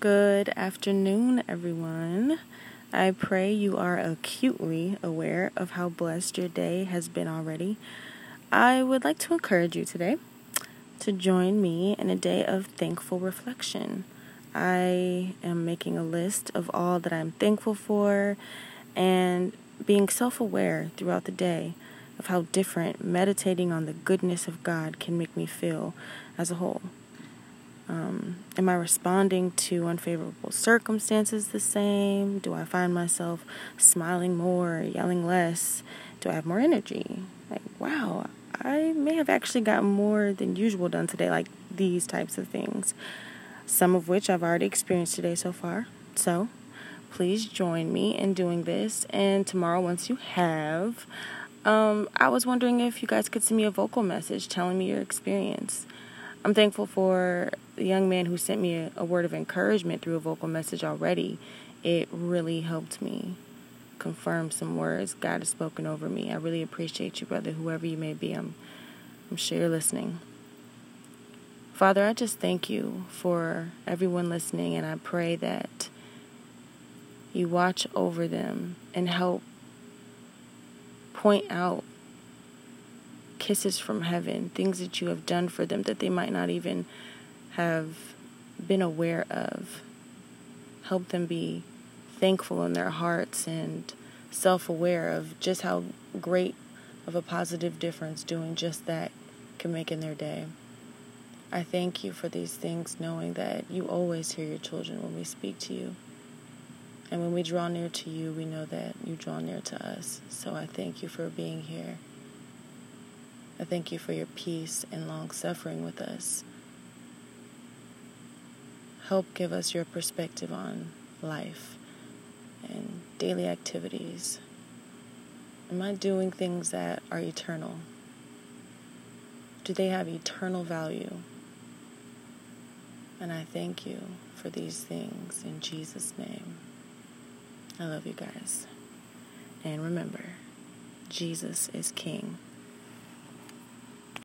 Good afternoon, everyone. I pray you are acutely aware of how blessed your day has been already. I would like to encourage you today to join me in a day of thankful reflection. I am making a list of all that I'm thankful for and being self aware throughout the day of how different meditating on the goodness of God can make me feel as a whole. Um, am I responding to unfavorable circumstances the same? Do I find myself smiling more, yelling less? Do I have more energy? Like, wow, I may have actually got more than usual done today, like these types of things. Some of which I've already experienced today so far. So, please join me in doing this. And tomorrow, once you have, um, I was wondering if you guys could send me a vocal message telling me your experience. I'm thankful for the young man who sent me a, a word of encouragement through a vocal message already. It really helped me confirm some words God has spoken over me. I really appreciate you, brother, whoever you may be. I'm, I'm sure you're listening. Father, I just thank you for everyone listening, and I pray that you watch over them and help point out kisses from heaven, things that you have done for them that they might not even have been aware of. Help them be thankful in their hearts and self aware of just how great of a positive difference doing just that can make in their day. I thank you for these things, knowing that you always hear your children when we speak to you. And when we draw near to you, we know that you draw near to us. So I thank you for being here. I thank you for your peace and long suffering with us. Help give us your perspective on life and daily activities. Am I doing things that are eternal? Do they have eternal value? And I thank you for these things in Jesus' name. I love you guys. And remember, Jesus is King.